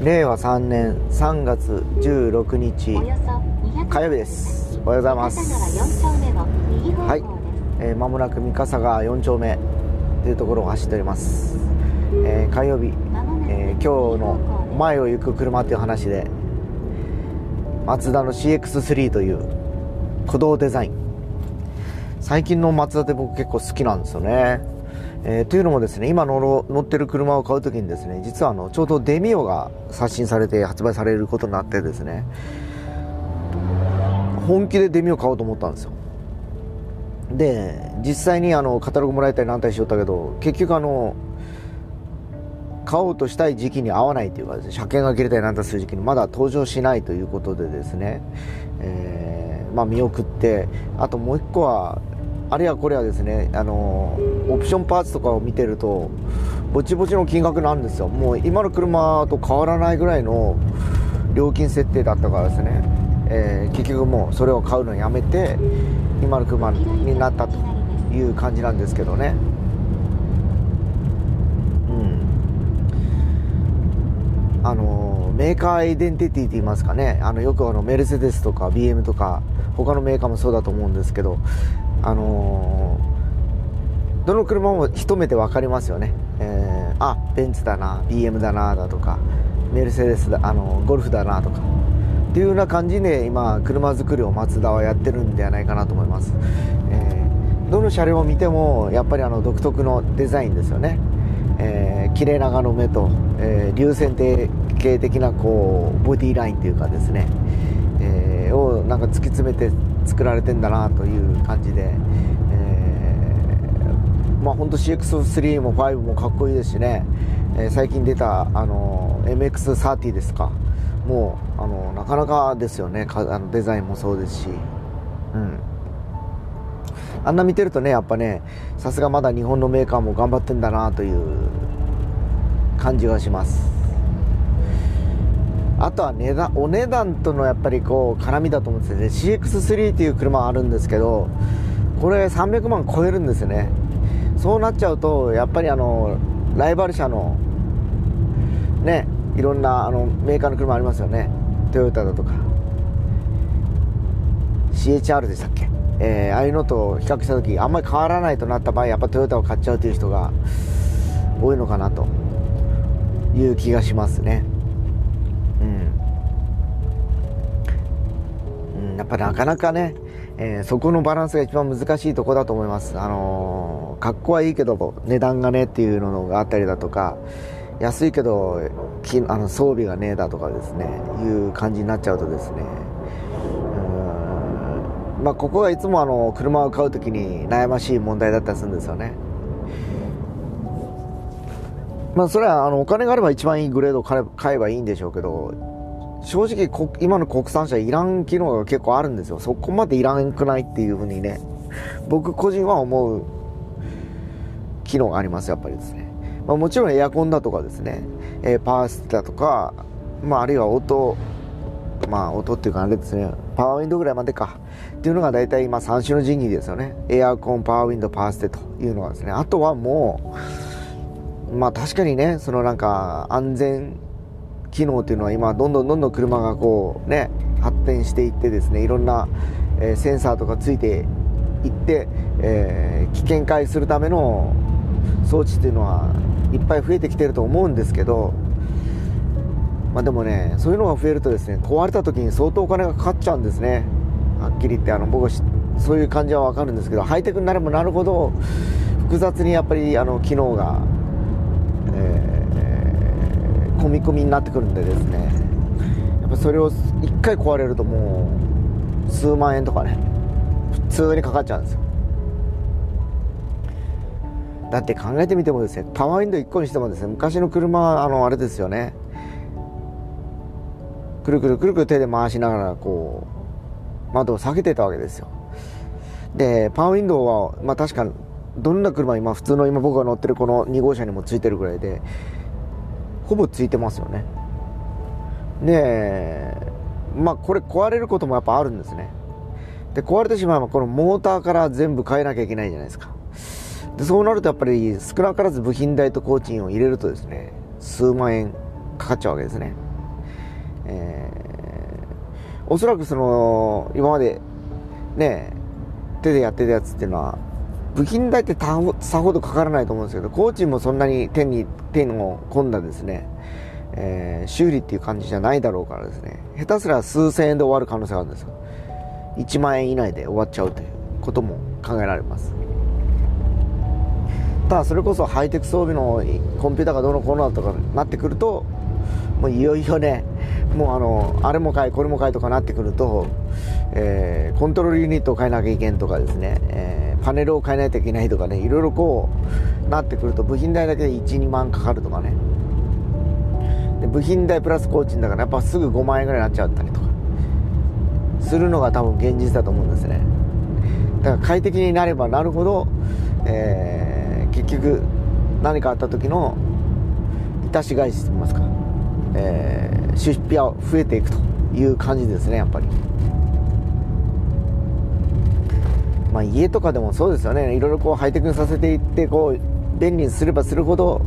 令和3年3月16日火曜日です。おはようございます。はい。えー、間もなく三笠川4丁目というところを走っております、えー、火曜日、えー、今日の前を行く車っていう話でマツダの CX3 という駆動デザイン。最近のマツダって僕結構好きなんですよねえー、というのもですね今乗乗ってる車を買う時にですね実はあのちょうどデミオが刷新されて発売されることになってですね本気でデミオ買おうと思ったんですよ。で実際にあのカタログもらえたり何たりしよったけど結局あの買おうとしたい時期に合わないというかですね車検が切れたりなんたする時期にまだ登場しないということでですね、えー、まあ、見送ってあともう一個はあれやこれはですねあのオプションパーツとかを見てるとぼちぼちの金額なんですよ。もう今の車と変わらないぐらいの料金設定だったからですね、えー、結局もうそれを買うのやめて今の車になったという感じなんですけどね。うん。あのメーカーアイデンティティといいますかね。あのよくあのメルセデスとか BM とか他のメーカーもそうだと思うんですけどあのー、どの車も一目で分かりますよね、えー、あベンツだな BM だなだとかメルセデスだあのゴルフだなとか。っていうような感じで今車作りをマツダはやってるんではないかなと思います、え、どの車両を見てもやっぱりあの独特のデザインですよね、えー、綺麗長の目と、え、流線形的なこうボディラインというかですね、え、をなんか突き詰めて作られてんだなという感じで、えー、まあ本当 CX3 も5もかっこいいですしね、えー、最近出たあの MX30 ですか？もうあのなかなかですよね。あのデザインもそうですし。うん。あんな見てるとねやっぱねさすがまだ日本のメーカーも頑張ってんだなという感じがします。あとは値段お値段とのやっぱりこう絡みだと思うんですよね CX3 っていう車あるんですけどこれ300万超えるんですよね。そうなっちゃうとやっぱりあのライバル社のねいろんなあのメーカーの車ありますよね。トヨタだとか。CHR でしたっけ、えー、ああいうのと比較した時あんまり変わらないとなった場合やっぱトヨタを買っちゃうという人が多いのかなという気がしますね。ぱなかなかね、えー、そこのバランスが一番難しいとこだと思います。あのー、格好はいいけど値段がねっていうのがあったりだとか、安いけどきあの装備がねえだとかですね、いう感じになっちゃうとですね、うんまあ、ここがいつもあの車を買う時に悩ましい問題だったりするんですよね。まあ、それはあのお金があれば一番いいグレードを買えばいいんでしょうけど正直今の国産車いらん機能が結構あるんですよ。そこまでいらんくないっていうふうにね。僕個人は思う機能がありますやっぱりですね、まあ、もちろんエアコンだとかですね、えー、パワーステだとか、まあ、あるいは音まあ音っていうかあれですね。パワーウィンドウぐらいまでか。っていうのが大体今3種の神器ですよね。エアコンパワーウィンドパワーステというのがですね。あとはもうまあ確かにねそのなんか安全機能というのは今どんどんどんどん車がこうね発展していってですねいろんな、えー、センサーとかついていって、えー、危険回するための装置っていうのはいっぱい増えてきてると思うんですけどまあでもねそういうのが増えるとですね壊れた時に相当お金がかかっちゃうんですね。はっきり言ってあの僕はそういう感じは分かるんですけどハイテクになればなるほど複雑にやっぱりあの機能が、え込み込みになってくるんでですね。やっぱそれを1回壊れるともう数万円とかね普通にかかっちゃうんですよ。だって考えてみてもですねパワーウィンドウ1個にしてもですね昔の車あのあれですよね。くるくるくるくる手で回しながらこう窓を避けてたわけですよ。でパワーウィンドウはまあ確かどんな車今普通の今僕が乗ってるこの2号車にもついてるぐらいでほぼついてますよね。でまあこれ壊れることもやっぱあるんですね。で壊れてしまえばこのモーターから全部変えなきゃいけないじゃないですか。でそうなるとやっぱり少なからず部品代と工賃を入れるとですね数万円かかっちゃうわけですね。えー、おそらくその、今まで、ね、手でやってたやつっていうのは、部品代ってさほどかからないと思うんですけど、工賃もそんなに手に、手の込んだですね、えー、修理っていう感じじゃないだろうからですね、下手すら数千円で終わる可能性があるんですよ。1万円以内で終わっちゃうということも考えられます。ただそれこそハイテク装備のコンピューターがどうのこうのとかなってくるともういよいよねもうあのあれも買いこれも買いとかなってくると、えー、コントロールユニットを変えなきゃいけんとかですね、えー、パネルを変えないといけないとかねいろいろこうなってくると部品代だけで12万かかるとかね。で部品代プラス工賃だからやっぱすぐ5万円ぐらいになっちゃったりとか。するのが多分現実だと思うんですね。だから快適になればなるほど、えー結局何かあった時の致し返しといいますか、えー、出費は増えていくという感じですねやっぱり。まあ家とかでもそうですよね。いろいろこうハイテクにさせていってこう便利にすればするほど、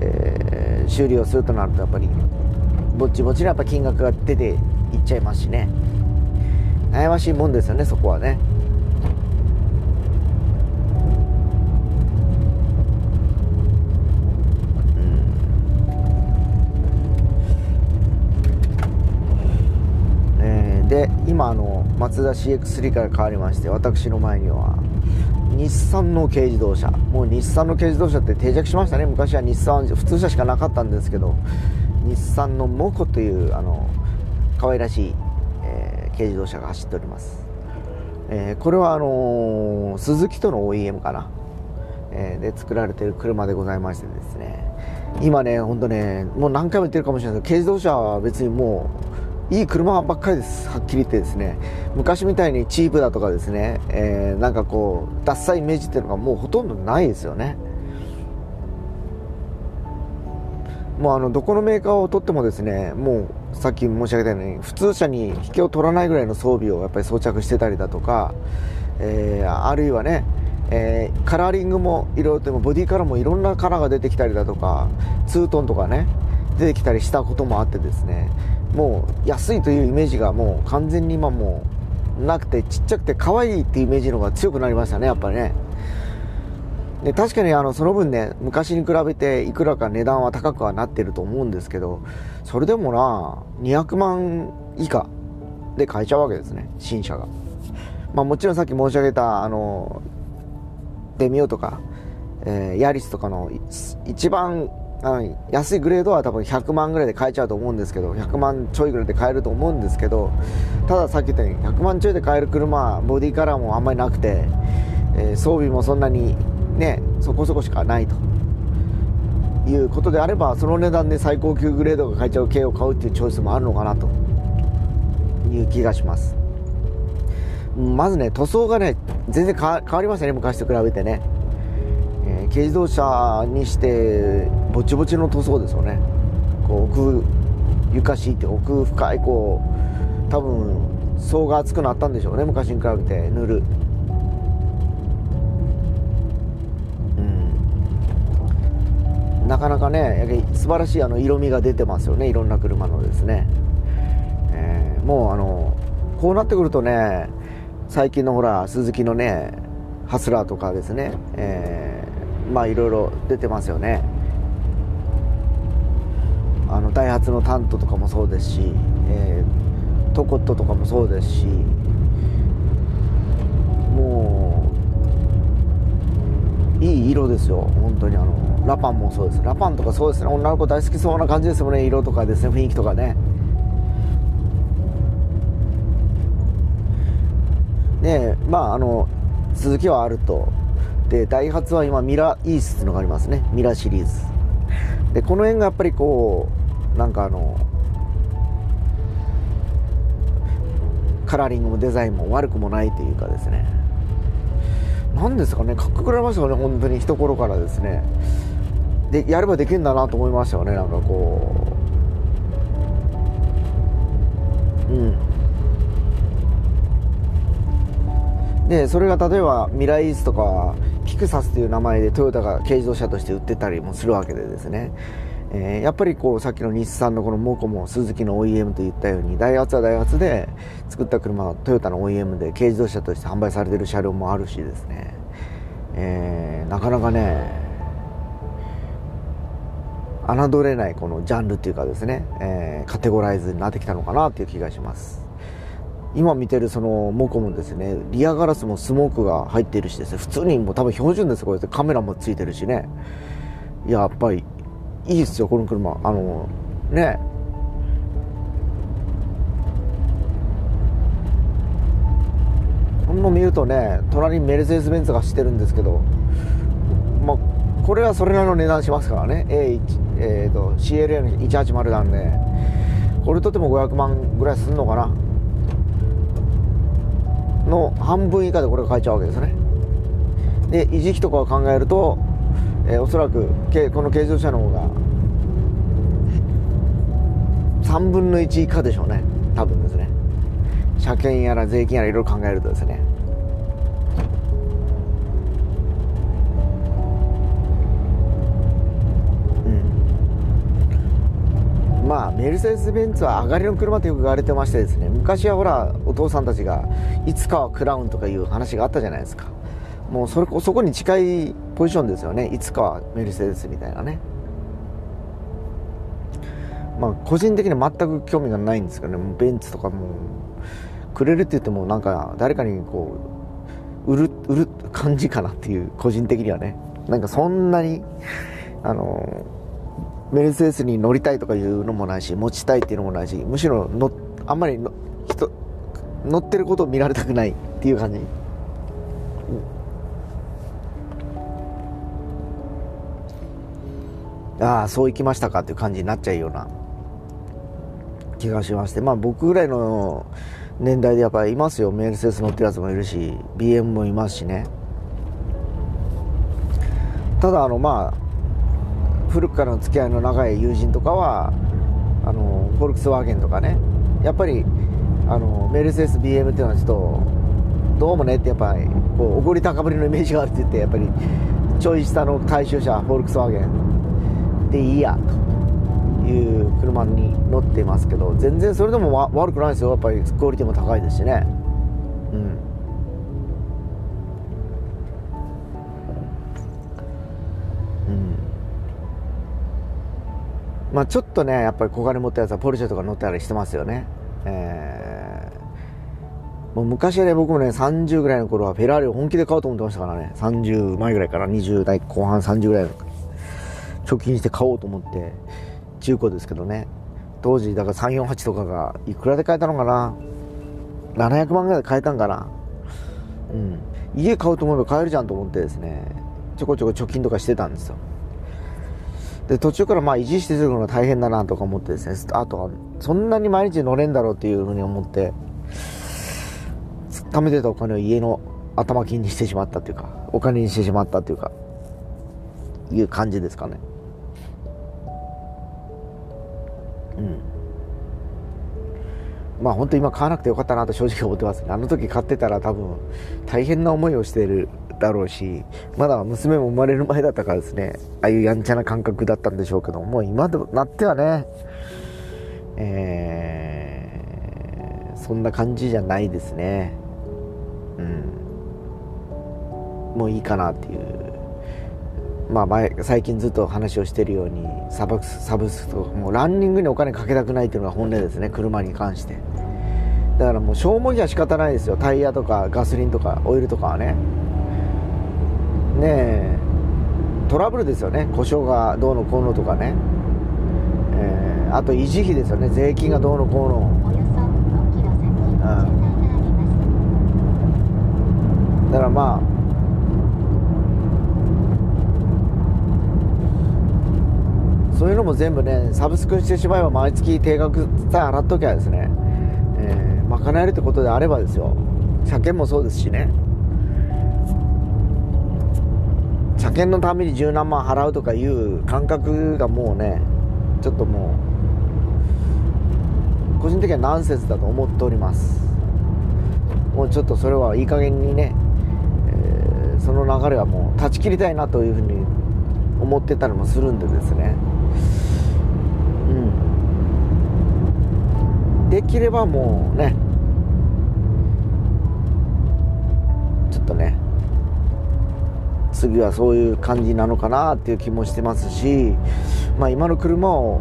えー、修理をするとなるとやっぱりぼっちぼちにやっぱ金額が出ていっちゃいますしね。悩ましいもんですよねそこはね。今あのマツダ CX3 から変わりまして私の前には日産の軽自動車。もう日産の軽自動車って定着しましたね。昔は日産普通車しかなかったんですけど日産のモコというあの可愛らしい、えー、軽自動車が走っております、えー、これはあのー、スズキとの OEM かな、えで作られてる車でございましてですね。今ね本当ねもう何回も言ってるかもしれないですけど軽自動車は別にもういい車ばっかりです。はっきり言ってですね。昔みたいにチープだとかですね、えー、なんかこうダッサいイメージっていうのがもうほとんどないですよね。もうあのどこのメーカーを取ってもですねもうさっき申し上げたように普通車に引けを取らないぐらいの装備をやっぱり装着してたりだとか、えー、あるいはねえー、カラーリングもいろいろとボディカラーもいろんなカラーが出てきたりだとかツートンとかね出てきたりしたこともあってですね。もう安いというイメージがもう完全に今もうなくてちっちゃくて可愛いっていうイメージの方が強くなりましたねやっぱりね。で確かにあのその分ね昔に比べていくらか値段は高くはなってると思うんですけどそれでもな200万以下で買えちゃうわけですね新車が。まあもちろんさっき申し上げたあのデミオとか、えー、ヤリスとかの一番安いグレードは多分100万ぐらいで買えちゃうと思うんですけど100万ちょいぐらいで買えると思うんですけどたださっき言ったように100万ちょいで買える車ボディカラーもあんまりなくて、えー、装備もそんなにねそこそこしかないということであればその値段で最高級グレードが買えちゃう軽を買うっていうチョイスもあるのかなという気がします。まずね塗装がね全然変わりましたね昔と比べてね。え軽自動車にしてぼちぼちの塗装ですよね。こう奥床敷いて奥深いこう多分層が厚くなったんでしょうね昔に比べて塗る。うん。なかなかね素晴らしいあの色味が出てますよねいろんな車のですね、えー、もうあのこうなってくるとね最近のほら鈴木のねハスラーとかですね、えーまあいろいろ出てますよね。あのダイハツのタントとかもそうですし、えー、トコットとかもそうですしもういい色ですよ。本当にあのラパンもそうです。ラパンとかそうですね。女の子大好きそうな感じですよね。色とかですね。雰囲気とかね。ねまああの続きはあると。でダイハツは今ミラーイースっていうのがありますね。ミラシリーズ。でこの辺がやっぱりこうなんかあのカラーリングもデザインも悪くもないというかですね。何ですかねかっこくなりましたよね本当に。一頃からですね。でやればできるんだなと思いましたよねなんかこう。うん。でそれが例えばミライースとかピクサスという名前でトヨタが軽自動車として売ってたりもするわけでですね、えー、やっぱりこうさっきの日産のこのモコもスズキの OEM と言ったようにダイハツはダイハツで作った車はトヨタの OEM で軽自動車として販売されてる車両もあるしですね、えー、なかなかね侮れないこのジャンルっていうかですね、えー、カテゴライズになってきたのかなっていう気がします。今見てるそのモコもですねリアガラスもスモークが入っているしですね普通にもう多分標準ですこうやってカメラもついてるしね。やっぱりいいですよこの車。あのね。この見るとね隣にメルセデス・ベンツが走ってるんですけどまあこれはそれなりの値段しますからね。A1、えーと、CLA の180なんでこれとても500万ぐらいすんのかな。の半分以下でこれが買えちゃうわけですね。で維持費とかを考えるとえー、おそらくこの軽自動車の方が3分の1以下でしょうね。多分ですね。車検やら税金やらいろいろ考えるとですね。まあメルセデス・ベンツは上がりの車とよく言われてましてですね。昔はほらお父さんたちがいつかはクラウンとかいう話があったじゃないですか。もうそれそこに近いポジションですよね。いつかはメルセデスみたいなね。まあ個人的には全く興味がないんですけどね。もうベンツとかもくれるって言ってもなんか誰かにこう売る売る感じかなっていう個人的にはね。なんかそんなにあのメルセデスに乗りたいとかいうのもないし持ちたいっていうのもないしむしろのあんまりの人乗ってることを見られたくないっていう感じ。ああそう行きましたかっていう感じになっちゃうような気がしまして。まあ僕ぐらいの年代でやっぱりいますよ。メルセデス乗ってるやつもいるし BM もいますしね。ただあのまあ古くからの付き合いの長い友人とかはあのフォルクスワーゲンとかね。やっぱりあのメルセデス BM っていうのはちょっとどうもねってやっぱりこうおごり高ぶりのイメージがあるって言ってやっぱりちょい下の大衆車フォルクスワーゲンでいいやという車に乗ってますけど全然それでも悪くないですよ。やっぱりクオリティも高いですしね。うん。うん。まあちょっとねやっぱり小金持ったやつはポルシェとか乗ったりしてますよね。えー、もう昔はね僕もね30ぐらいの頃はフェラーリを本気で買おうと思ってましたからね。30前ぐらいから20代後半30ぐらいの貯金して買おうと思って中古ですけどね。当時だから348とかがいくらで買えたのかな。700万ぐらいで買えたんかな。うん。家買うと思えば買えるじゃんと思ってですね。ちょこちょこ貯金とかしてたんですよ。で途中からまあ維持してするのが大変だなとか思ってですね。あとはそんなに毎日乗れんだろうっていうふうに思って貯めてたお金を家の頭金にしてしまったっていうかお金にしてしまったっていうかいう感じですかね。うん。まあ本当今買わなくてよかったなと正直思ってます。ねあの時買ってたら多分大変な思いをしてるだろうしまだ娘も生まれる前だったからですね。ああいうやんちゃな感覚だったんでしょうけどもう今となってはね。えー、そんな感じじゃないですね。うん。もういいかなっていうまあ前最近ずっと話をしているようにサブスサブスともうランニングにお金かけたくないっていうのが本音ですね。車に関して。だからもう消耗費は仕方ないですよ。タイヤとかガソリンとかオイルとかはね。ねえ。トラブルですよね。故障がどうのこうのとかね、えー、あと維持費ですよね。税金がどうのこうの。うん。だからまあそういうのも全部ねサブスクしてしまえば毎月定額さえ払っときゃですね、えー、賄えるってことであればですよ。車検もそうですしね。車検のために十何万払うとかいう感覚がもうねちょっともう個人的にはナンセンスだと思っております。もうちょっとそれはいい加減にね、えー、その流れはもう断ち切りたいなというふうに思ってたりもするんでですね。できればもうねちょっとね次はそういう感じなのかなっていう気もしてますし、まあ、今の車を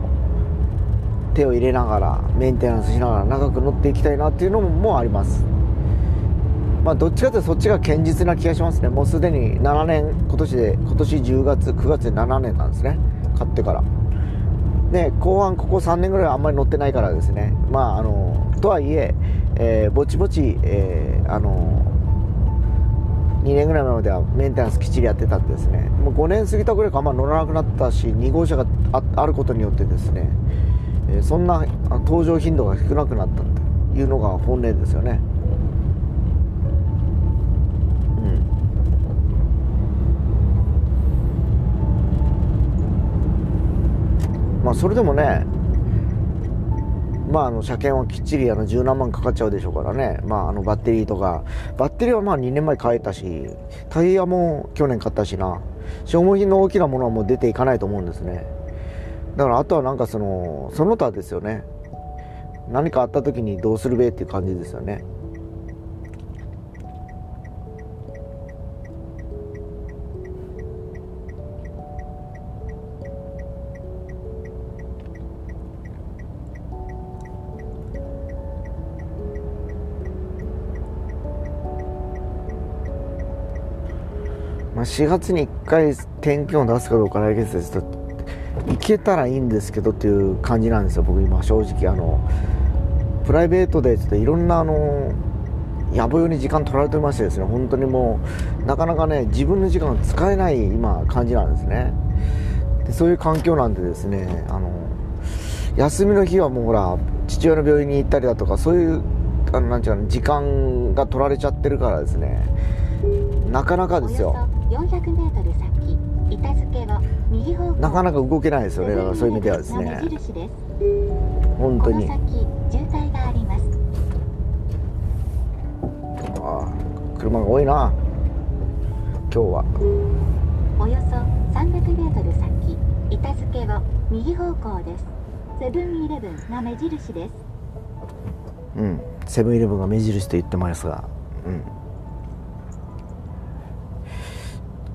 手を入れながらメンテナンスしながら長く乗っていきたいなっていうのもあります。まあどっちかというとそっちが堅実な気がしますね。もうすでに7年今年で今年10月9月で7年なんですね。買ってから。で後半ここ3年ぐらいはあんまり乗ってないからですね。まああのとはいええー、ぼちぼち、えー、あの2年ぐらい前まではメンテナンスきっちりやってたんですね。もう5年過ぎたぐらいかあんま乗らなくなったし2号車があることによってですね、えー、そんな登場頻度が少なくなったというのが本音ですよね。あそれでもねまあ、あの車検はきっちりあの十何万かかっちゃうでしょうからね、まあ、あのバッテリーとか。バッテリーはまあ2年前買えたしタイヤも去年買ったしな。消耗品の大きなものはもう出ていかないと思うんですね。だからあとはなんかそのその他ですよね。何かあった時にどうするべっていう感じですよね。4月に1回天気を出すかどうか来月です。と行けたらいいんですけどっていう感じなんですよ僕今正直。あのプライベートでちょっといろんなあの野暮用に時間取られてましてですね本当にもうなかなかね自分の時間が使えない今感じなんですね。でそういう環境なんでですねあの休みの日はもうほら父親の病院に行ったりだとかそういうあのなんていうか時間が取られちゃってるからですね。なかなかですよ。400m 先板付けは右方向。なかなか動けないですよね。だからそういう意味ではですね。本当に。渋滞があります。ああ車が多いな。今日は。およそ 300m 先板付けは右方向です。セブンイレブンが目印です。うん。セブンイレブンが目印と言ってますが。うん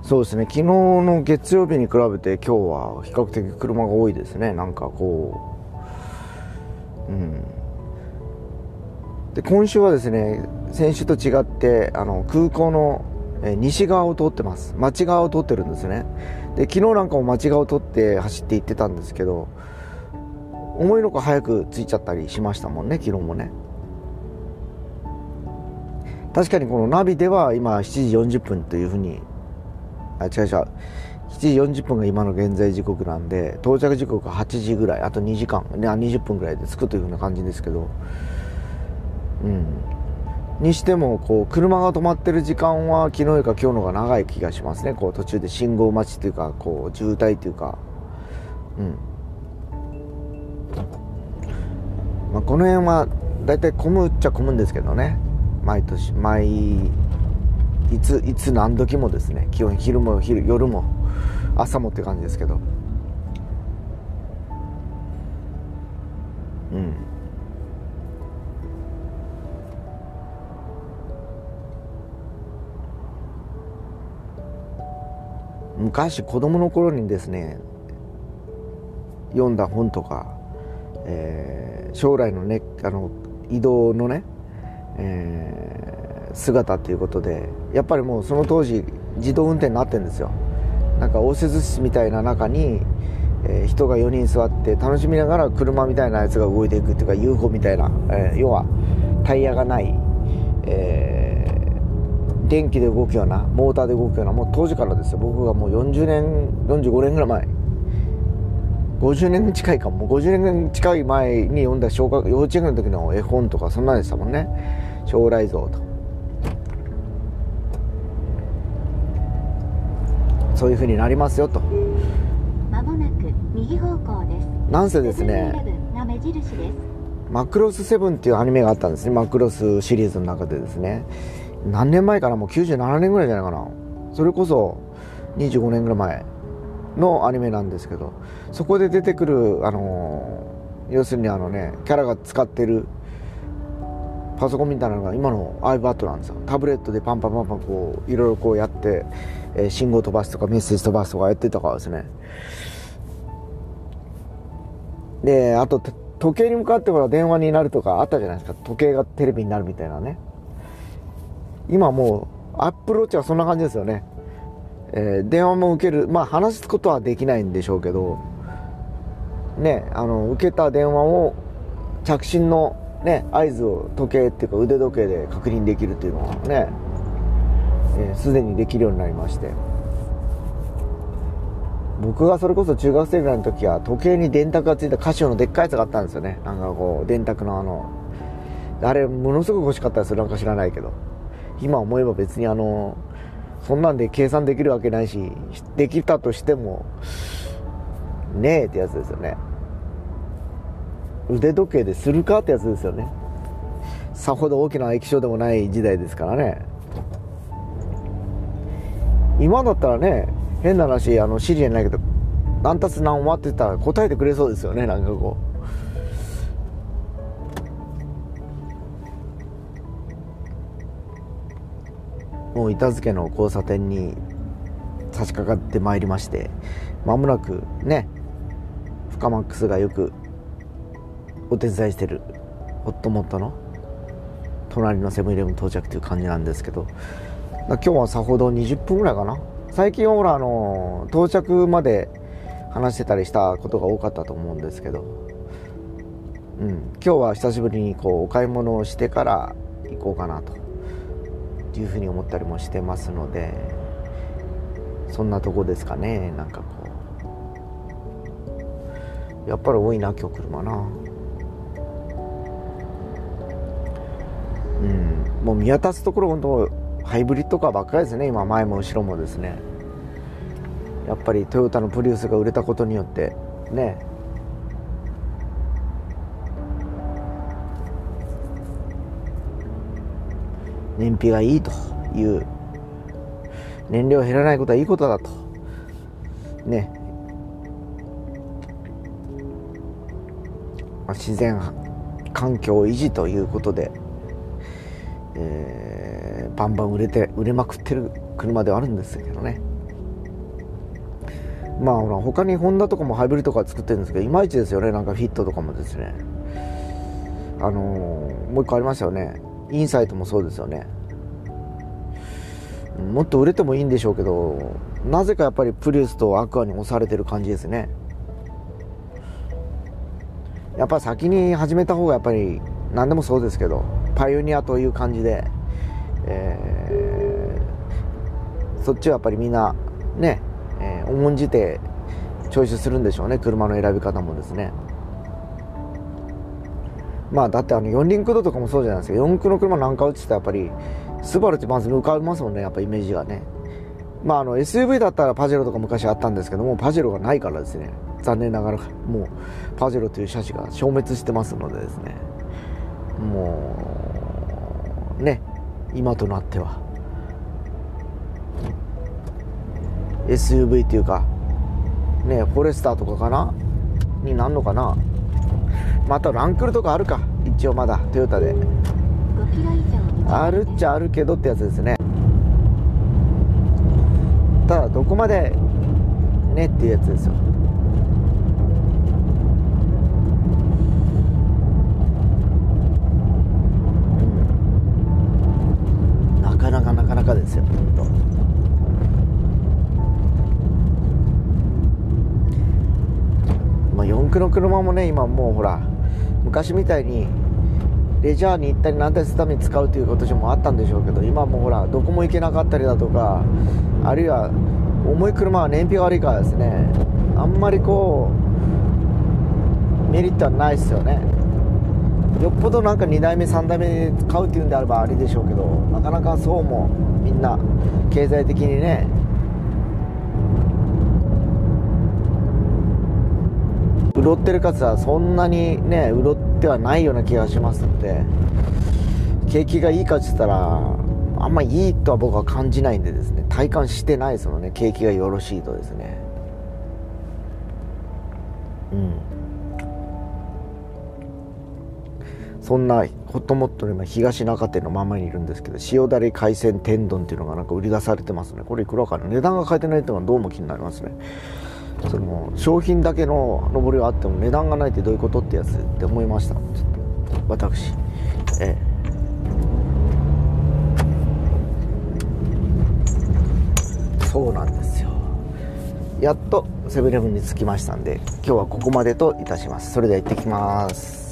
そうですね。昨日の月曜日に比べて今日は比較的車が多いですね。なんかこううん。で今週はですね先週と違ってあの空港の西側を通ってます。町側を通ってるんですね。で昨日なんかも町側を通って走って行ってたんですけど思いのほか早く着いちゃったりしましたもんね昨日もね。確かにこのナビでは今7時40分というふうにあ違う違う。7時40分が今の現在時刻なんで到着時刻が8時ぐらい。あと2時間。20分ぐらいで着くというふうな感じですけど。うん。にしてもこう車が止まってる時間は昨日よりか今日の方が長い気がしますね。こう途中で信号待ちというかこう渋滞というか。うん。まあ、この辺は大体混むっちゃ混むんですけどね。毎年毎いついつ何時もですね基本昼も昼夜も朝もって感じですけど。うん。昔子供の頃にですね読んだ本とか、えー、将来のねあの移動のね、えー姿っていうことでやっぱりもうその当時自動運転になってるんですよ。なんか応接室みたいな中に、えー、人が4人座って楽しみながら車みたいなやつが動いていくっていうか UFO みたいな、えー、要はタイヤがない、えー、電気で動くようなモーターで動くようなもう当時からですよ。僕がもう40年45年ぐらい前。50年近いかも。50年近い前に読んだ小学幼稚園の時の絵本とかそんなんでしたもんね。将来像とそういうふうになりますよと。まもなく右方向です。なんせですねマクロス7っていうアニメがあったんですね。マクロスシリーズの中でですね。何年前かな？もう97年ぐらいじゃないかな。それこそ25年ぐらい前のアニメなんですけどそこで出てくるあの要するにあのねキャラが使ってるパソコンみたいなのが今の iPad なんですよ。タブレットでパンパンパンパンこういろいろこうやって、えー、信号飛ばすとかメッセージ飛ばすとかやってたからですね。であと時計に向かってほら電話になるとかあったじゃないですか。時計がテレビになるみたいなね。今もうアップローチはそんな感じですよね、えー、電話も受ける。まあ話すことはできないんでしょうけど。ねあの受けた電話を着信のね合図を時計っていうか腕時計で確認できるっていうのはねすで、にできるようになりまして。僕がそれこそ中学生ぐらいの時は時計に電卓がついたカシオのでっかいやつがあったんですよね。なんかこう電卓のあのあれものすごく欲しかったですなんか知らないけど。今思えば別にあのそんなんで計算できるわけないしできたとしてもねえってやつですよね。腕時計でするかってやつですよね。さほど大きな液晶でもない時代ですからね。今だったらね変な話あのシリじゃないけど何たす何終ってたら答えてくれそうですよねなんかこう。もう板付の交差点に差し掛かってまいりましてまもなくねフカマックスがよくお手伝いしてる。ホットモットの？隣のセブンイレブン到着という感じなんですけど。今日はさほど20分ぐらいかな？最近ほらあの到着まで話してたりしたことが多かったと思うんですけど、うん、今日は久しぶりにこうお買い物をしてから行こうかなと。いうふうに思ったりもしてますので。そんなとこですかね。なんかこう。やっぱり多いな今日車な。もう見渡すところ本当ハイブリッドカーばっかりですね。今前も後ろもですね。やっぱりトヨタのプリウスが売れたことによってね。燃費がいいという。燃料減らないことはいいことだと。ね。自然環境維持ということで、えーバンバン売れて売れまくってる車ではあるんですけどね。まあほら他にホンダとかもハイブリッドカー作ってるんですけどいまいちですよね。なんかフィットとかもですね。あのー、もう一個ありましたよね。インサイトもそうですよね。もっと売れてもいいんでしょうけどなぜかやっぱりプリウスとアクアに押されてる感じですね。やっぱ先に始めた方がやっぱり何でもそうですけど。パイオニアという感じでえー、そっちはやっぱりみんなね、えー、重んじてチョイスするんでしょうね。車の選び方もですね。まあだってあの四輪駆動とかもそうじゃないですか。四駆の車なんか打つとやっぱりスバルってまず浮かびますもんね。やっぱイメージがね。まああの SUV だったらパジェロとか昔あったんですけどもパジェロがないからですね。残念ながらもうパジェロという車種が消滅してますのでですね。もう今となっては。SUV っていうかねフォレスターとかかな？になんのかな？またランクルとかあるか。一応まだトヨタで。あるっちゃあるけどってやつですね。ただどこまでねっていうやつですよ。の車もね今もうほら昔みたいにレジャーに行ったりなんたりするために使うということもあったんでしょうけど今もほらどこも行けなかったりだとかあるいは重い車は燃費が悪いからですねあんまりこうメリットはないですよね。よっぽどなんか2代目3代目で買うっていうんであればありでしょうけどなかなかそうもみんな経済的にね潤ってる数はそんなにね潤ってはないような気がしますので景気がいいかって言ったらあんまいいとは僕は感じないんでですね。体感してないですもんね。景気がよろしいとですね。うん。そんなホットモットの今東中店のままにいるんですけど塩だれ海鮮天丼っていうのがなんか売り出されてますね。これいくらかな？値段が書いてないっていうのはどうも気になりますね。その商品だけの上りがあっても値段がないってどういうことってやつって思いました。ちょっと私。ええ。そうなんですよ。やっとセブンイレブンに着きましたんで今日はここまでといたします。それでは行ってきます。